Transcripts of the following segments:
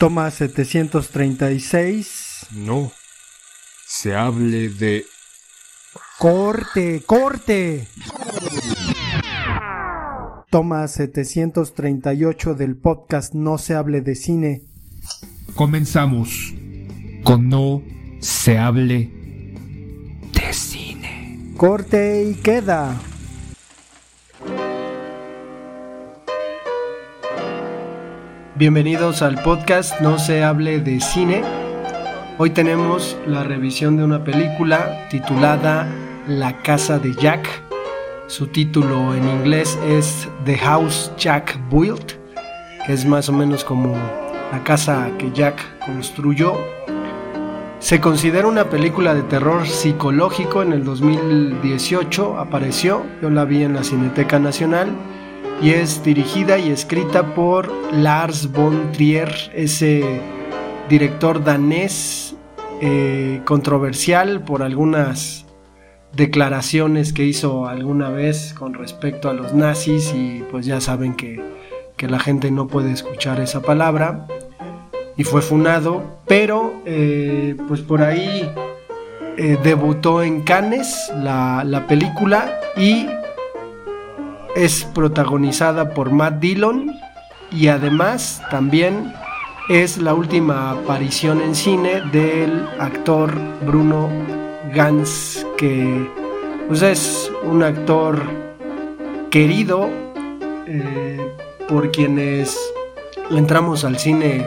Toma 736. No. Se hable de... Corte, corte. Toma 738 del podcast No se hable de cine. Comenzamos con No se hable de cine. Corte y queda. Bienvenidos al podcast No se hable de cine. Hoy tenemos la revisión de una película titulada La casa de Jack. Su título en inglés es The House Jack Built, que es más o menos como la casa que Jack construyó. Se considera una película de terror psicológico en el 2018, apareció, yo la vi en la Cineteca Nacional y es dirigida y escrita por Lars von Trier, ese director danés eh, controversial por algunas declaraciones que hizo alguna vez con respecto a los nazis y pues ya saben que, que la gente no puede escuchar esa palabra. Y fue funado, pero eh, pues por ahí eh, debutó en Cannes la, la película y es protagonizada por Matt Dillon y además también es la última aparición en cine del actor Bruno Gans, que pues, es un actor querido eh, por quienes entramos al cine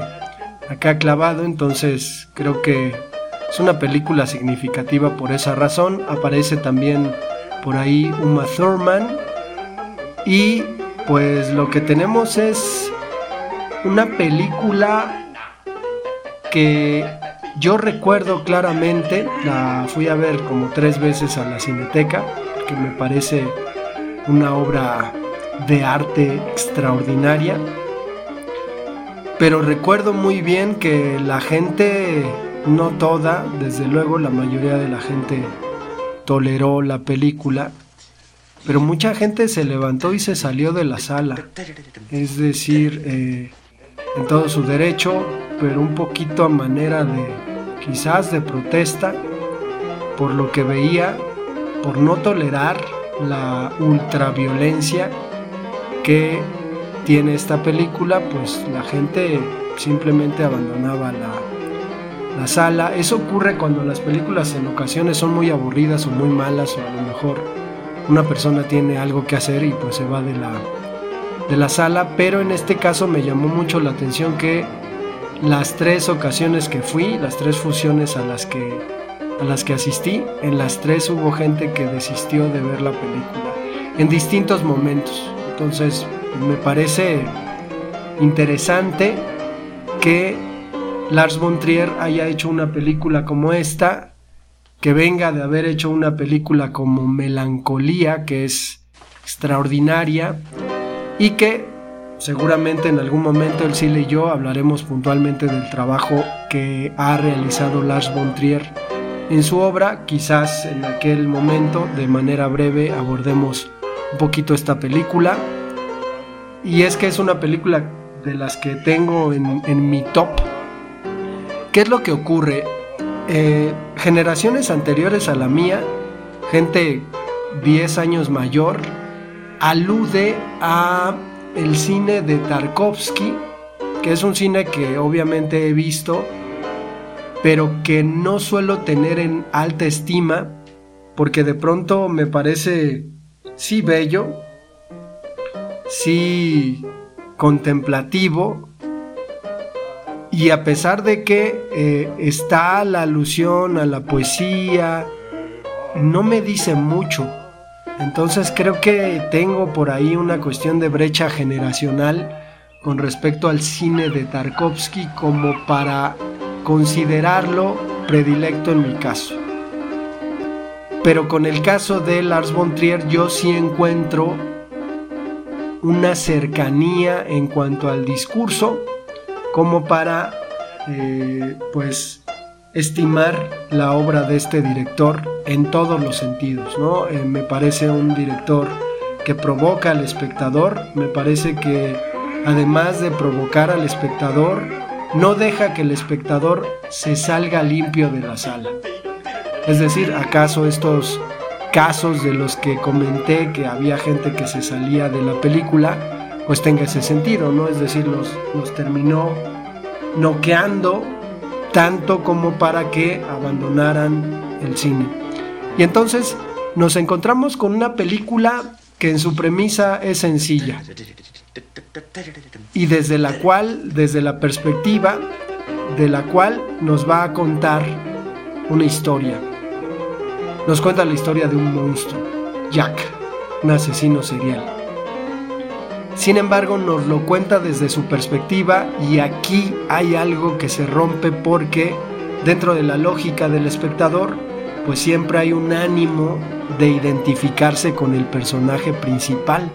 acá clavado, entonces creo que es una película significativa por esa razón. Aparece también por ahí Uma Thurman y pues lo que tenemos es una película que yo recuerdo claramente, la fui a ver como tres veces a la cineteca, que me parece una obra de arte extraordinaria. Pero recuerdo muy bien que la gente, no toda, desde luego la mayoría de la gente toleró la película pero mucha gente se levantó y se salió de la sala. Es decir, eh, en todo su derecho, pero un poquito a manera de quizás de protesta por lo que veía, por no tolerar la ultraviolencia que tiene esta película, pues la gente simplemente abandonaba la, la sala. Eso ocurre cuando las películas en ocasiones son muy aburridas o muy malas o a lo mejor una persona tiene algo que hacer y pues se va de la, de la sala, pero en este caso me llamó mucho la atención que las tres ocasiones que fui, las tres fusiones a las que, a las que asistí, en las tres hubo gente que desistió de ver la película en distintos momentos. Entonces me parece interesante que Lars von Trier haya hecho una película como esta que venga de haber hecho una película como Melancolía, que es extraordinaria, y que seguramente en algún momento el Sile y yo hablaremos puntualmente del trabajo que ha realizado Lars von Trier en su obra. Quizás en aquel momento, de manera breve, abordemos un poquito esta película. Y es que es una película de las que tengo en, en mi top. ¿Qué es lo que ocurre? Eh, generaciones anteriores a la mía, gente 10 años mayor, alude a el cine de Tarkovsky, que es un cine que obviamente he visto, pero que no suelo tener en alta estima, porque de pronto me parece sí bello, sí contemplativo, y a pesar de que eh, está la alusión a la poesía, no me dice mucho. Entonces creo que tengo por ahí una cuestión de brecha generacional con respecto al cine de Tarkovsky como para considerarlo predilecto en mi caso. Pero con el caso de Lars von Trier yo sí encuentro una cercanía en cuanto al discurso como para eh, pues estimar la obra de este director en todos los sentidos, ¿no? Eh, me parece un director que provoca al espectador, me parece que además de provocar al espectador, no deja que el espectador se salga limpio de la sala. Es decir, ¿acaso estos casos de los que comenté que había gente que se salía de la película, pues tenga ese sentido, ¿no? Es decir, los, los terminó noqueando tanto como para que abandonaran el cine. Y entonces nos encontramos con una película que en su premisa es sencilla y desde la cual, desde la perspectiva de la cual nos va a contar una historia. Nos cuenta la historia de un monstruo, Jack, un asesino serial. Sin embargo, nos lo cuenta desde su perspectiva y aquí hay algo que se rompe porque dentro de la lógica del espectador, pues siempre hay un ánimo de identificarse con el personaje principal.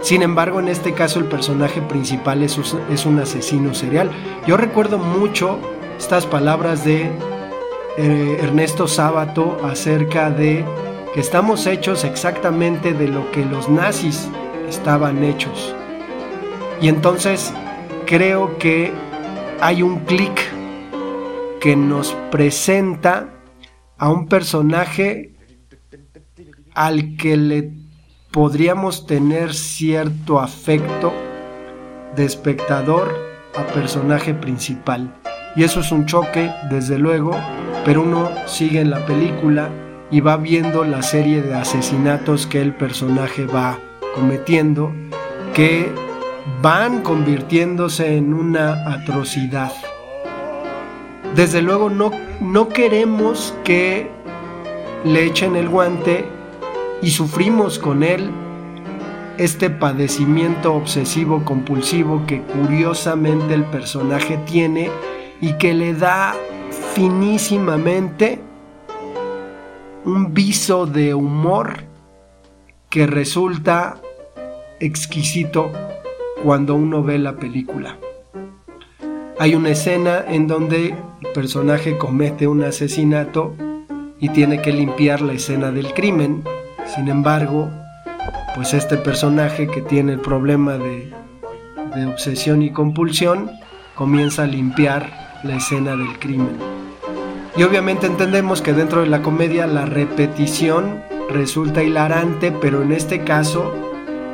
Sin embargo, en este caso el personaje principal es, un asesino serial. Yo recuerdo mucho estas palabras de eh, Ernesto Sábato acerca de que estamos hechos exactamente de lo que los nazis estaban hechos. Y entonces creo que hay un clic que nos presenta a un personaje al que le podríamos tener cierto afecto de espectador a personaje principal. Y eso es un choque, desde luego, pero uno sigue en la película y va viendo la serie de asesinatos que el personaje va cometiendo, que van convirtiéndose en una atrocidad. Desde luego no, no queremos que le echen el guante y sufrimos con él este padecimiento obsesivo compulsivo que curiosamente el personaje tiene y que le da finísimamente un viso de humor que resulta exquisito cuando uno ve la película. Hay una escena en donde el personaje comete un asesinato y tiene que limpiar la escena del crimen. Sin embargo, pues este personaje que tiene el problema de, obsesión y compulsión comienza a limpiar la escena del crimen. Y obviamente entendemos que dentro de la comedia la repetición resulta hilarante, pero en este caso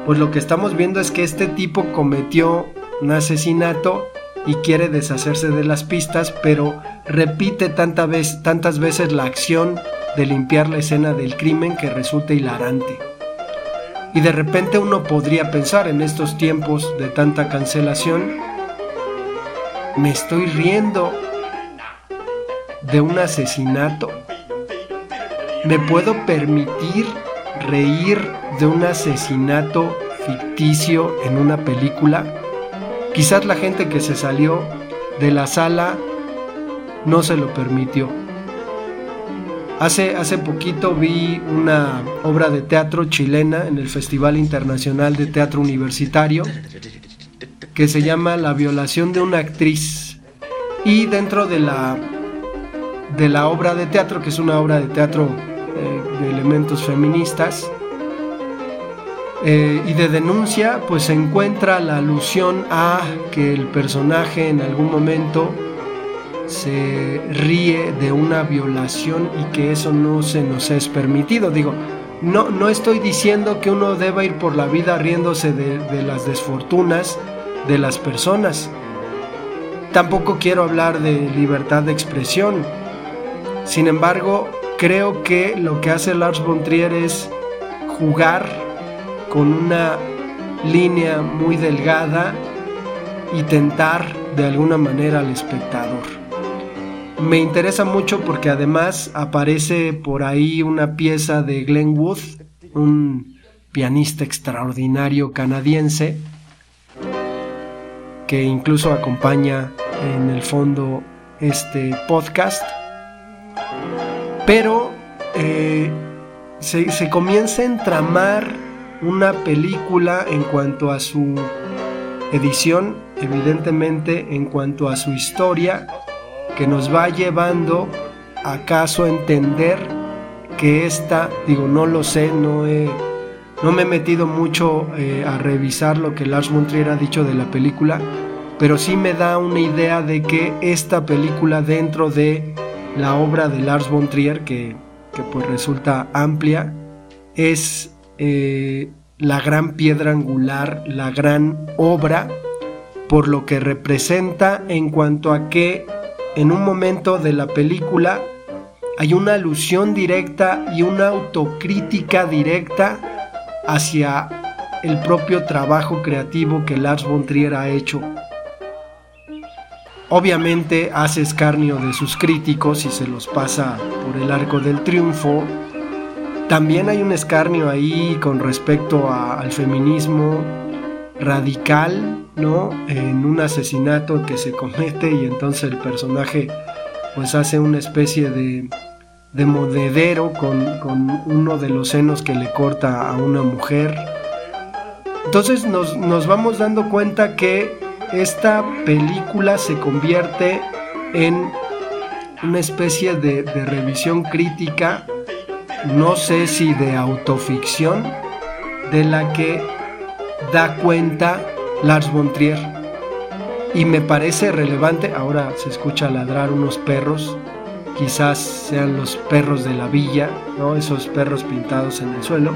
pues lo que estamos viendo es que este tipo cometió un asesinato y quiere deshacerse de las pistas, pero repite tantas veces la acción de limpiar la escena del crimen que resulta hilarante. Y de repente uno podría pensar en estos tiempos de tanta cancelación, me estoy riendo de un asesinato. ¿Me puedo permitir reír de un asesinato ficticio en una película, quizás la gente que se salió de la sala no se lo permitió. Hace, hace poquito vi una obra de teatro chilena en el Festival Internacional de Teatro Universitario que se llama La violación de una actriz. Y dentro de la, de la obra de teatro, que es una obra de teatro eh, de elementos feministas, eh, y de denuncia, pues se encuentra la alusión a que el personaje en algún momento se ríe de una violación y que eso no se nos es permitido. Digo, no, no estoy diciendo que uno deba ir por la vida riéndose de, de las desfortunas de las personas. Tampoco quiero hablar de libertad de expresión. Sin embargo, creo que lo que hace Lars von Trier es jugar con una línea muy delgada y tentar de alguna manera al espectador. Me interesa mucho porque además aparece por ahí una pieza de Glenn Wood, un pianista extraordinario canadiense, que incluso acompaña en el fondo este podcast. Pero eh, se, se comienza a entramar una película en cuanto a su edición, evidentemente en cuanto a su historia, que nos va llevando acaso a entender que esta, digo, no lo sé, no no me he metido mucho eh, a revisar lo que Lars von Trier ha dicho de la película, pero sí me da una idea de que esta película dentro de la obra de Lars von Trier, que, pues resulta amplia, es eh, la gran piedra angular, la gran obra, por lo que representa en cuanto a que en un momento de la película hay una alusión directa y una autocrítica directa hacia el propio trabajo creativo que Lars von Trier ha hecho. Obviamente hace escarnio de sus críticos y se los pasa por el arco del triunfo. También hay un escarnio ahí con respecto al feminismo radical, ¿no? En un asesinato que se comete y entonces el personaje pues hace una especie de, de modedero con, con, uno de los senos que le corta a una mujer. Entonces nos, nos vamos dando cuenta que esta película se convierte en una especie de, de revisión crítica, no sé si de autoficción, de la que da cuenta Lars von Trier. Y me parece relevante, ahora se escucha ladrar unos perros, quizás sean los perros de la villa, ¿no? esos perros pintados en el suelo,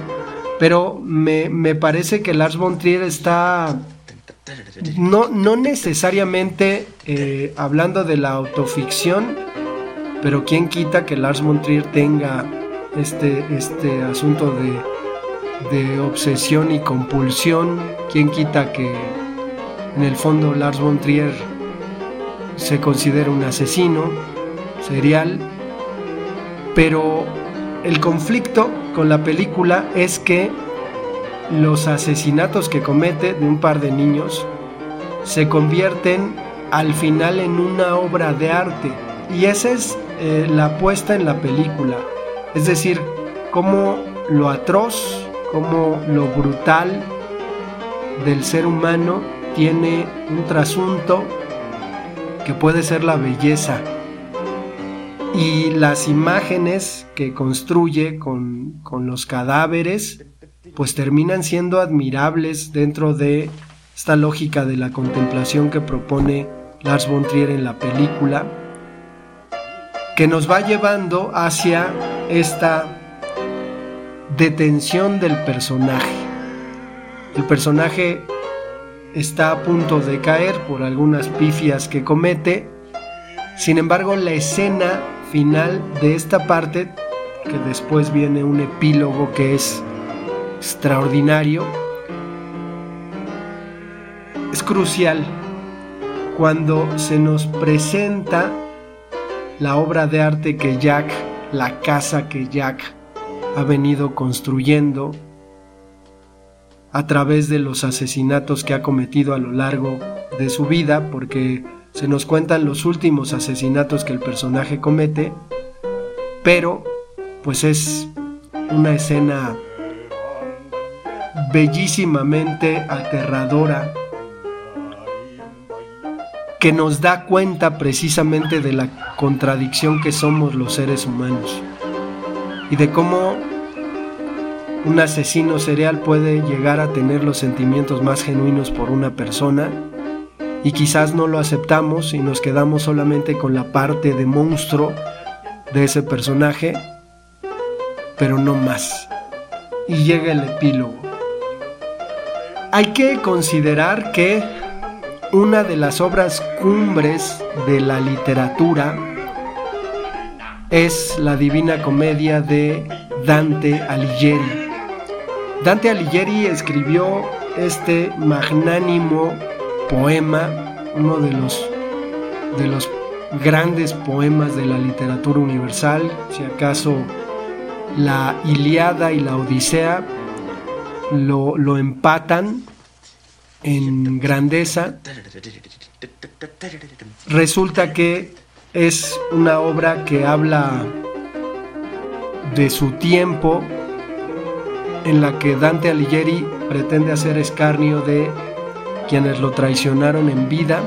pero me, me parece que Lars von Trier está no, no necesariamente eh, hablando de la autoficción, pero quién quita que Lars von Trier tenga este, este asunto de, de obsesión y compulsión, quién quita que en el fondo Lars von Trier se considera un asesino serial, pero el conflicto con la película es que los asesinatos que comete de un par de niños se convierten al final en una obra de arte. Y esa es eh, la apuesta en la película. Es decir, cómo lo atroz, cómo lo brutal del ser humano tiene un trasunto que puede ser la belleza. Y las imágenes que construye con, con los cadáveres pues terminan siendo admirables dentro de esta lógica de la contemplación que propone Lars von Trier en la película, que nos va llevando hacia esta detención del personaje. El personaje está a punto de caer por algunas pifias que comete, sin embargo la escena final de esta parte, que después viene un epílogo que es extraordinario, es crucial cuando se nos presenta la obra de arte que Jack, la casa que Jack ha venido construyendo a través de los asesinatos que ha cometido a lo largo de su vida, porque se nos cuentan los últimos asesinatos que el personaje comete, pero pues es una escena bellísimamente aterradora que nos da cuenta precisamente de la contradicción que somos los seres humanos y de cómo un asesino serial puede llegar a tener los sentimientos más genuinos por una persona y quizás no lo aceptamos y nos quedamos solamente con la parte de monstruo de ese personaje, pero no más. Y llega el epílogo hay que considerar que una de las obras cumbres de la literatura es la Divina Comedia de Dante Alighieri. Dante Alighieri escribió este magnánimo poema, uno de los, de los grandes poemas de la literatura universal, si acaso la Iliada y la Odisea lo, empatan en grandeza. Resulta que es una obra que habla de su tiempo en la que Dante Alighieri pretende hacer escarnio de quienes lo traicionaron en vida,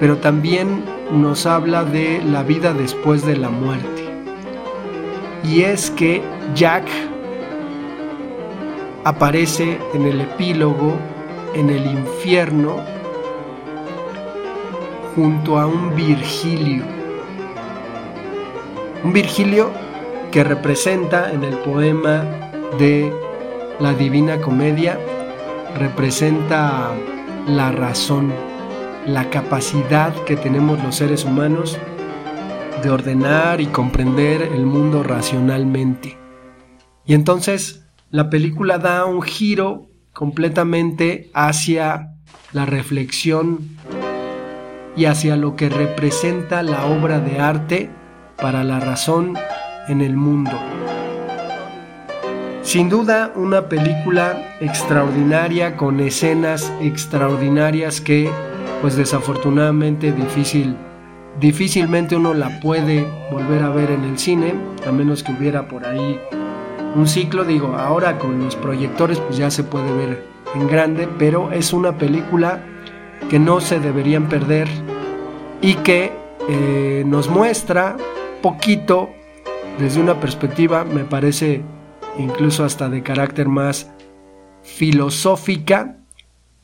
pero también nos habla de la vida después de la muerte. Y es que Jack aparece en el epílogo en el infierno junto a un Virgilio. Un Virgilio que representa en el poema de la Divina Comedia, representa la razón, la capacidad que tenemos los seres humanos de ordenar y comprender el mundo racionalmente. Y entonces la película da un giro completamente hacia la reflexión y hacia lo que representa la obra de arte para la razón en el mundo. Sin duda una película extraordinaria con escenas extraordinarias que pues desafortunadamente difícil difícilmente uno la puede volver a ver en el cine a menos que hubiera por ahí un ciclo digo ahora con los proyectores pues ya se puede ver en grande pero es una película que no se deberían perder y que eh, nos muestra poquito desde una perspectiva me parece incluso hasta de carácter más filosófica,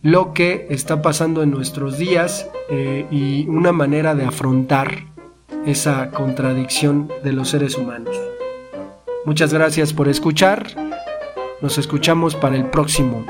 lo que está pasando en nuestros días eh, y una manera de afrontar esa contradicción de los seres humanos. Muchas gracias por escuchar. Nos escuchamos para el próximo